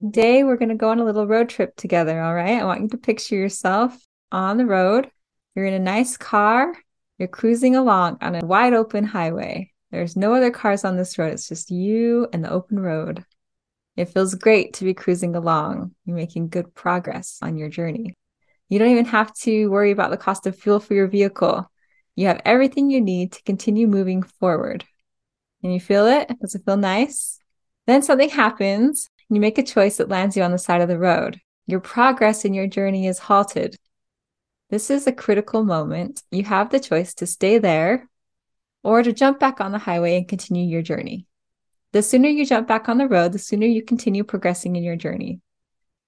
Today, we're going to go on a little road trip together. All right. I want you to picture yourself on the road. You're in a nice car. You're cruising along on a wide open highway. There's no other cars on this road. It's just you and the open road. It feels great to be cruising along. You're making good progress on your journey. You don't even have to worry about the cost of fuel for your vehicle. You have everything you need to continue moving forward. Can you feel it? Does it feel nice? Then something happens you make a choice that lands you on the side of the road. Your progress in your journey is halted. This is a critical moment. You have the choice to stay there or to jump back on the highway and continue your journey. The sooner you jump back on the road, the sooner you continue progressing in your journey.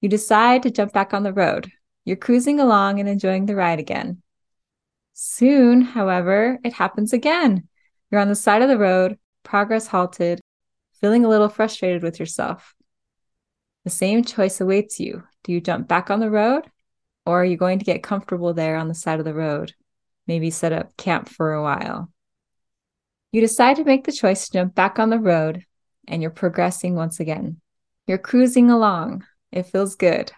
You decide to jump back on the road. You're cruising along and enjoying the ride again. Soon, however, it happens again. You're on the side of the road, progress halted, feeling a little frustrated with yourself. The same choice awaits you. Do you jump back on the road or are you going to get comfortable there on the side of the road? Maybe set up camp for a while. You decide to make the choice to jump back on the road and you're progressing once again. You're cruising along. It feels good.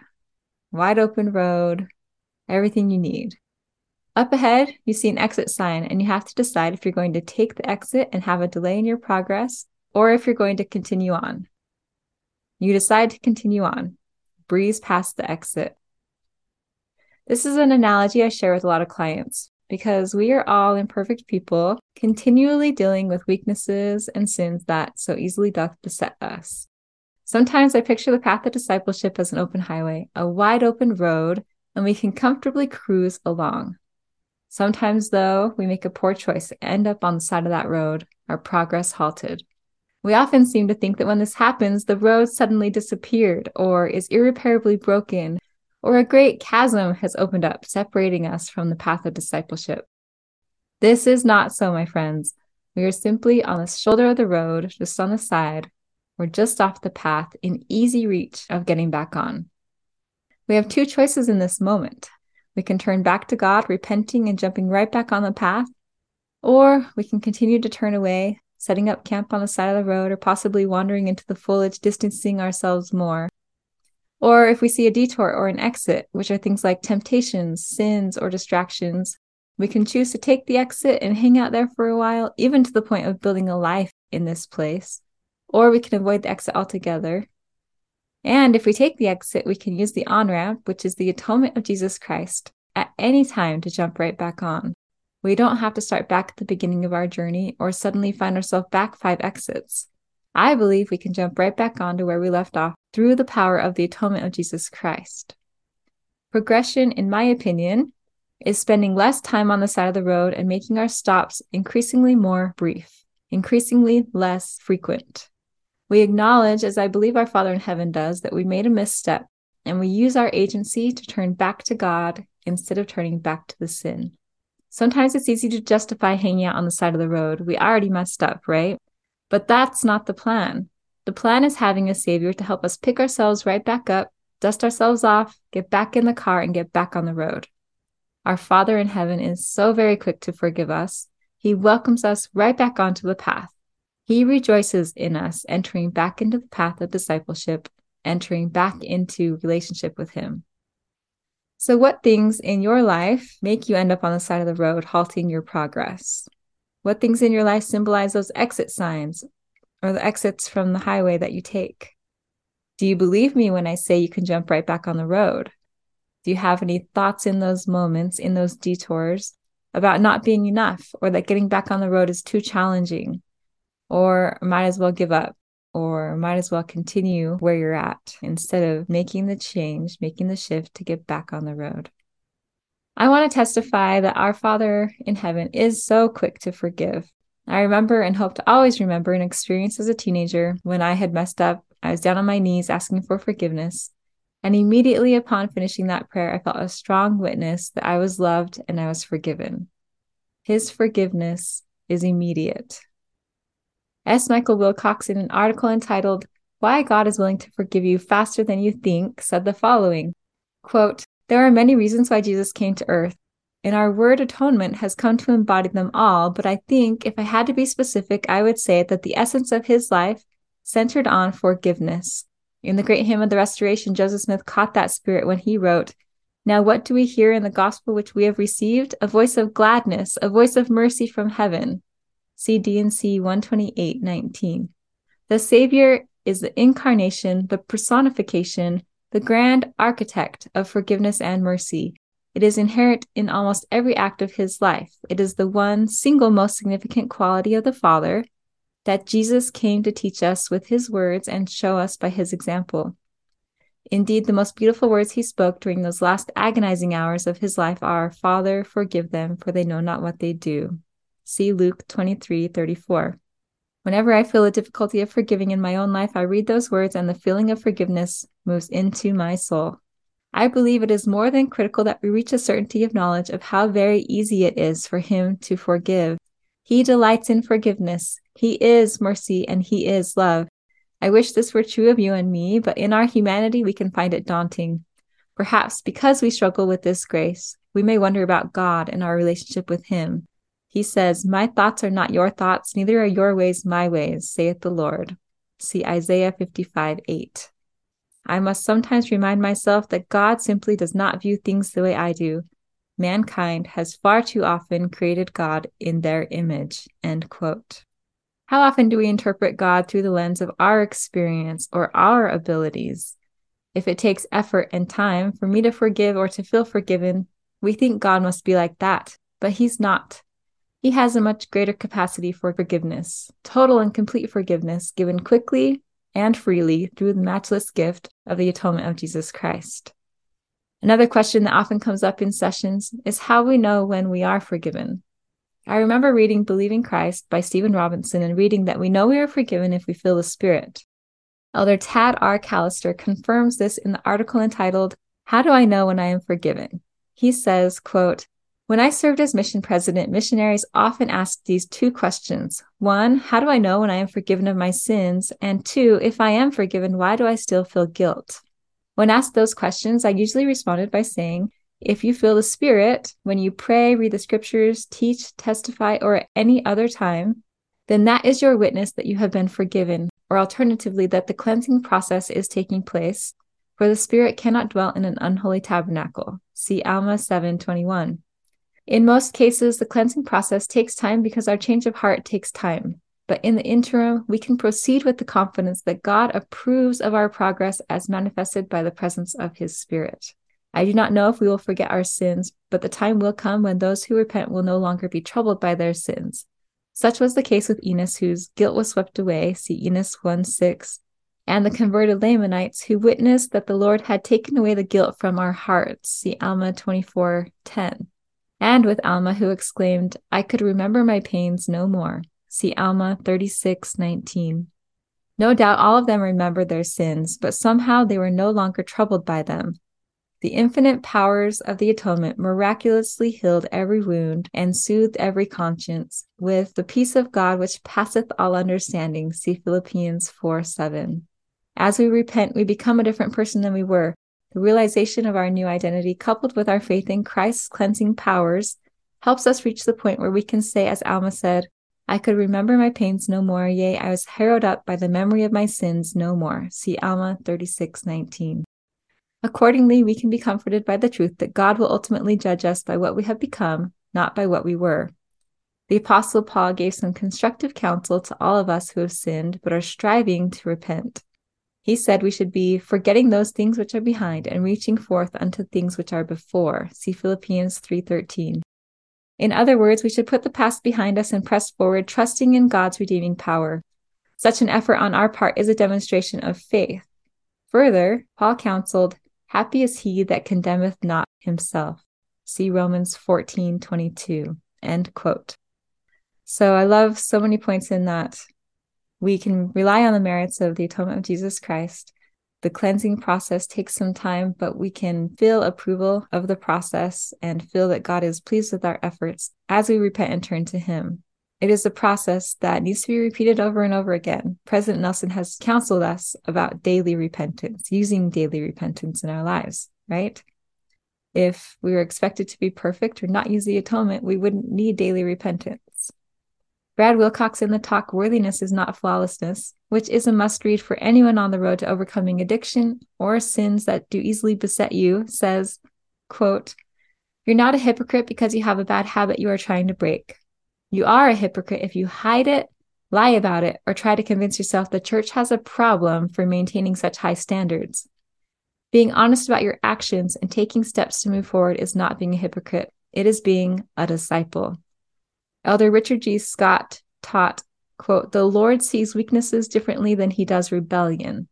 Wide open road, everything you need. Up ahead, you see an exit sign and you have to decide if you're going to take the exit and have a delay in your progress or if you're going to continue on. You decide to continue on, breeze past the exit. This is an analogy I share with a lot of clients because we are all imperfect people, continually dealing with weaknesses and sins that so easily doth beset us. Sometimes I picture the path of discipleship as an open highway, a wide open road, and we can comfortably cruise along. Sometimes, though, we make a poor choice, end up on the side of that road, our progress halted. We often seem to think that when this happens, the road suddenly disappeared or is irreparably broken, or a great chasm has opened up, separating us from the path of discipleship. This is not so, my friends. We are simply on the shoulder of the road, just on the side, or just off the path in easy reach of getting back on. We have two choices in this moment. We can turn back to God, repenting and jumping right back on the path, or we can continue to turn away, setting up camp on the side of the road, or possibly wandering into the foliage, distancing ourselves more. Or if we see a detour or an exit, which are things like temptations, sins, or distractions, we can choose to take the exit and hang out there for a while, even to the point of building a life in this place. Or we can avoid the exit altogether. And if we take the exit, we can use the on ramp, which is the atonement of Jesus Christ, at any time to jump right back on. We don't have to start back at the beginning of our journey or suddenly find ourselves back five exits. I believe we can jump right back on to where we left off through the power of the atonement of Jesus Christ. Progression, in my opinion, is spending less time on the side of the road and making our stops increasingly more brief, increasingly less frequent. We acknowledge, as I believe our Father in heaven does, that we made a misstep and we use our agency to turn back to God instead of turning back to the sin. Sometimes it's easy to justify hanging out on the side of the road. We already messed up, right? But that's not the plan. The plan is having a savior to help us pick ourselves right back up, dust ourselves off, get back in the car, and get back on the road. Our Father in heaven is so very quick to forgive us. He welcomes us right back onto the path. He rejoices in us entering back into the path of discipleship, entering back into relationship with Him. So, what things in your life make you end up on the side of the road, halting your progress? What things in your life symbolize those exit signs or the exits from the highway that you take? Do you believe me when I say you can jump right back on the road? Do you have any thoughts in those moments, in those detours, about not being enough or that getting back on the road is too challenging or might as well give up? Or might as well continue where you're at instead of making the change, making the shift to get back on the road. I want to testify that our Father in heaven is so quick to forgive. I remember and hope to always remember an experience as a teenager when I had messed up I was down on my knees asking for forgiveness. And immediately upon finishing that prayer, I felt a strong witness that I was loved and I was forgiven. His forgiveness is immediate. S. Michael Wilcox, in an article entitled Why God is Willing to Forgive You Faster Than You Think, said the following quote, There are many reasons why Jesus came to earth, and our word atonement has come to embody them all. But I think if I had to be specific, I would say that the essence of his life centered on forgiveness. In the great hymn of the Restoration, Joseph Smith caught that spirit when he wrote, Now what do we hear in the gospel which we have received? A voice of gladness, a voice of mercy from heaven. See D&C 128:19. The Savior is the incarnation, the personification, the grand architect of forgiveness and mercy. It is inherent in almost every act of his life. It is the one single most significant quality of the Father, that Jesus came to teach us with his words and show us by his example. Indeed, the most beautiful words he spoke during those last agonizing hours of his life are, Father, forgive them, for they know not what they do. See Luke 23 34. Whenever I feel a difficulty of forgiving in my own life, I read those words and the feeling of forgiveness moves into my soul. I believe it is more than critical that we reach a certainty of knowledge of how very easy it is for Him to forgive. He delights in forgiveness. He is mercy and He is love. I wish this were true of you and me, but in our humanity, we can find it daunting. Perhaps because we struggle with this grace, we may wonder about God and our relationship with Him. He says, My thoughts are not your thoughts, neither are your ways my ways, saith the Lord. See Isaiah 55 8. I must sometimes remind myself that God simply does not view things the way I do, mankind has far too often created God in their image. End quote. How often do we interpret God through the lens of our experience or our abilities? If it takes effort and time for me to forgive or to feel forgiven, we think God must be like that, but He's not. He has a much greater capacity for forgiveness, total and complete forgiveness given quickly and freely through the matchless gift of the atonement of Jesus Christ. Another question that often comes up in sessions is how we know when we are forgiven. I remember reading Believing Christ by Stephen Robinson and reading that we know we are forgiven if we feel the Spirit. Elder Tad R. Callister confirms this in the article entitled, How Do I Know When I Am Forgiven? He says, quote, when I served as mission president, missionaries often asked these two questions. One, how do I know when I am forgiven of my sins? And two, if I am forgiven, why do I still feel guilt? When asked those questions, I usually responded by saying, if you feel the Spirit when you pray, read the scriptures, teach, testify, or at any other time, then that is your witness that you have been forgiven, or alternatively, that the cleansing process is taking place, for the Spirit cannot dwell in an unholy tabernacle. See Alma 7:21. In most cases, the cleansing process takes time because our change of heart takes time. But in the interim, we can proceed with the confidence that God approves of our progress as manifested by the presence of his Spirit. I do not know if we will forget our sins, but the time will come when those who repent will no longer be troubled by their sins. Such was the case with Enos, whose guilt was swept away, see Enos 1 6, and the converted Lamanites who witnessed that the Lord had taken away the guilt from our hearts, see Alma 24 10, and with Alma, who exclaimed, I could remember my pains no more, See Alma 36:19. No doubt all of them remembered their sins, but somehow they were no longer troubled by them. The infinite powers of the atonement miraculously healed every wound and soothed every conscience with the peace of God which passeth all understanding. See Philippians 4 7. As we repent, we become a different person than we were. The realization of our new identity, coupled with our faith in Christ's cleansing powers, helps us reach the point where we can say, as Alma said, I could remember my pains no more, yea, I was harrowed up by the memory of my sins no more. See Alma 36:19. Accordingly, we can be comforted by the truth that God will ultimately judge us by what we have become, not by what we were. The Apostle Paul gave some constructive counsel to all of us who have sinned but are striving to repent. He said we should be forgetting those things which are behind and reaching forth unto things which are before. See Philippians 3:13. In other words, we should put the past behind us and press forward, trusting in God's redeeming power. Such an effort on our part is a demonstration of faith. Further, Paul counseled, Happy is he that condemneth not himself. See Romans 14 22. End quote. So I love so many points in that. We can rely on the merits of the atonement of Jesus Christ. The cleansing process takes some time, but we can feel approval of the process and feel that God is pleased with our efforts as we repent and turn to Him. It is a process that needs to be repeated over and over again. President Nelson has counseled us about daily repentance, using daily repentance in our lives, right? If we were expected to be perfect or not use the atonement, we wouldn't need daily repentance. Brad Wilcox in the talk Worthiness is Not Flawlessness, which is a must read for anyone on the road to overcoming addiction or sins that do easily beset you, says, quote, You're not a hypocrite because you have a bad habit you are trying to break. You are a hypocrite if you hide it, lie about it, or try to convince yourself the church has a problem for maintaining such high standards. Being honest about your actions and taking steps to move forward is not being a hypocrite, it is being a disciple. Elder Richard G. Scott taught, quote, The Lord sees weaknesses differently than he does rebellion.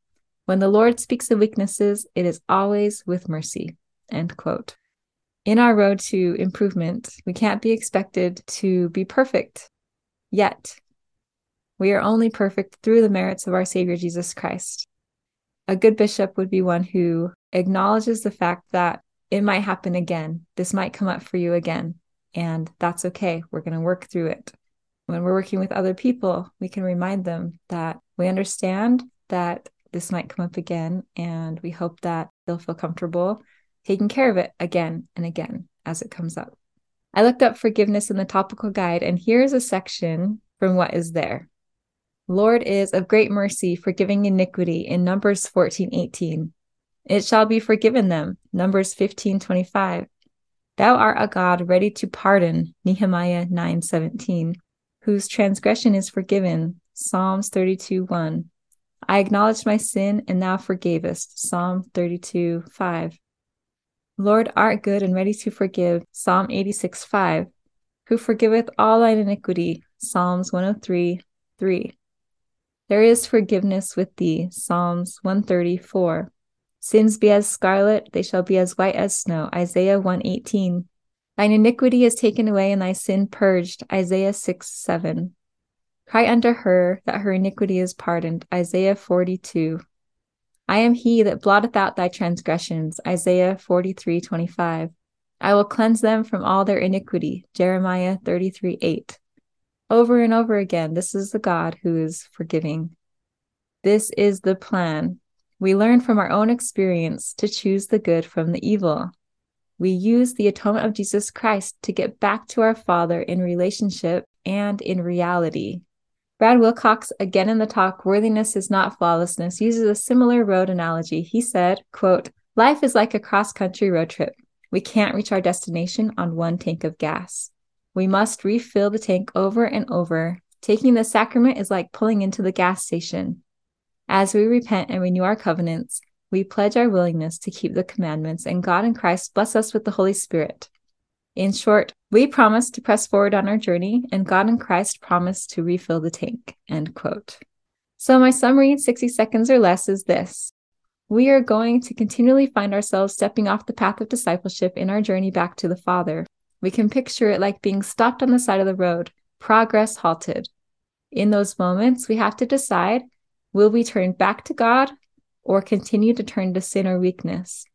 When the Lord speaks of weaknesses, it is always with mercy, end quote in our road to improvement, we can't be expected to be perfect yet. We are only perfect through the merits of our Savior Jesus Christ. A good bishop would be one who acknowledges the fact that it might happen again. This might come up for you again, and that's okay. We're going to work through it. When we're working with other people, we can remind them that we understand that this might come up again, and we hope that they'll feel comfortable taking care of it again and again as it comes up. I looked up forgiveness in the topical guide, and here's a section from what is there. Lord is of great mercy, forgiving iniquity in Numbers 14 18. It shall be forgiven them, Numbers 15 25. Thou art a God ready to pardon, Nehemiah 9:17, whose transgression is forgiven, Psalms 32 1. I acknowledged my sin, and thou forgavest, Psalm 32 5. Lord art good and ready to forgive. Psalm 86 5. Who forgiveth all thine iniquity. Psalms 103:3. There is forgiveness with thee. Psalms 134. Sins be as scarlet, they shall be as white as snow. Isaiah 118. Thine iniquity is taken away and thy sin purged. Isaiah 6 7. Cry unto her that her iniquity is pardoned. Isaiah 42. I am he that blotteth out thy transgressions. Isaiah 43 25. I will cleanse them from all their iniquity. Jeremiah 33 8. Over and over again, this is the God who is forgiving. This is the plan. We learn from our own experience to choose the good from the evil. We use the atonement of Jesus Christ to get back to our Father in relationship and in reality. Brad Wilcox, again in the talk, Worthiness is Not Flawlessness, uses a similar road analogy. He said, quote, Life is like a cross-country road trip. We can't reach our destination on one tank of gas. We must refill the tank over and over. Taking the sacrament is like pulling into the gas station. As we repent and renew our covenants, we pledge our willingness to keep the commandments, and God and Christ bless us with the Holy Spirit. In short, we promise to press forward on our journey, and God and Christ promise to refill the tank. End quote. So, my summary in 60 seconds or less is this We are going to continually find ourselves stepping off the path of discipleship in our journey back to the Father. We can picture it like being stopped on the side of the road, progress halted. In those moments, we have to decide will we turn back to God or continue to turn to sin or weakness?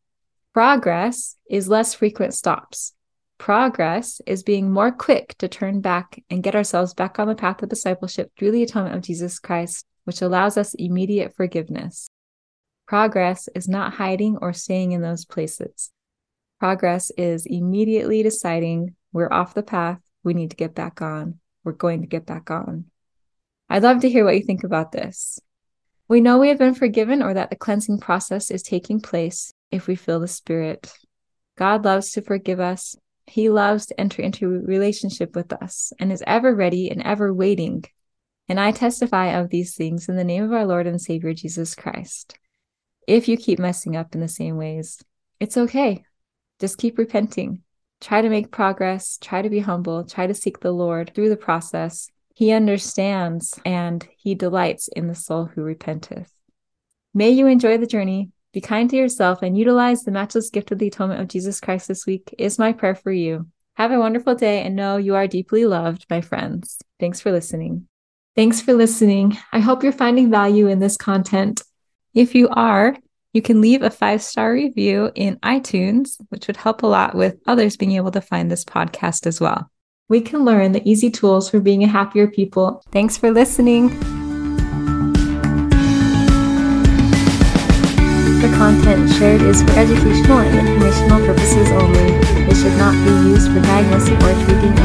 Progress is less frequent stops. Progress is being more quick to turn back and get ourselves back on the path of discipleship through the atonement of Jesus Christ, which allows us immediate forgiveness. Progress is not hiding or staying in those places. Progress is immediately deciding we're off the path, we need to get back on, we're going to get back on. I'd love to hear what you think about this. We know we have been forgiven or that the cleansing process is taking place if we feel the Spirit. God loves to forgive us he loves to enter into relationship with us and is ever ready and ever waiting. And I testify of these things in the name of our Lord and Savior Jesus Christ. If you keep messing up in the same ways, it's okay. Just keep repenting. Try to make progress. Try to be humble. Try to seek the Lord through the process. He understands and he delights in the soul who repenteth. May you enjoy the journey be kind to yourself and utilize the matchless gift of the atonement of Jesus Christ this week, is my prayer for you. Have a wonderful day and know you are deeply loved, my friends. Thanks for listening. Thanks for listening. I hope you're finding value in this content. If you are, you can leave a five star review in iTunes, which would help a lot with others being able to find this podcast as well. We can learn the easy tools for being a happier people. Thanks for listening. The content shared is for educational and informational purposes only. It should not be used for diagnosing or treating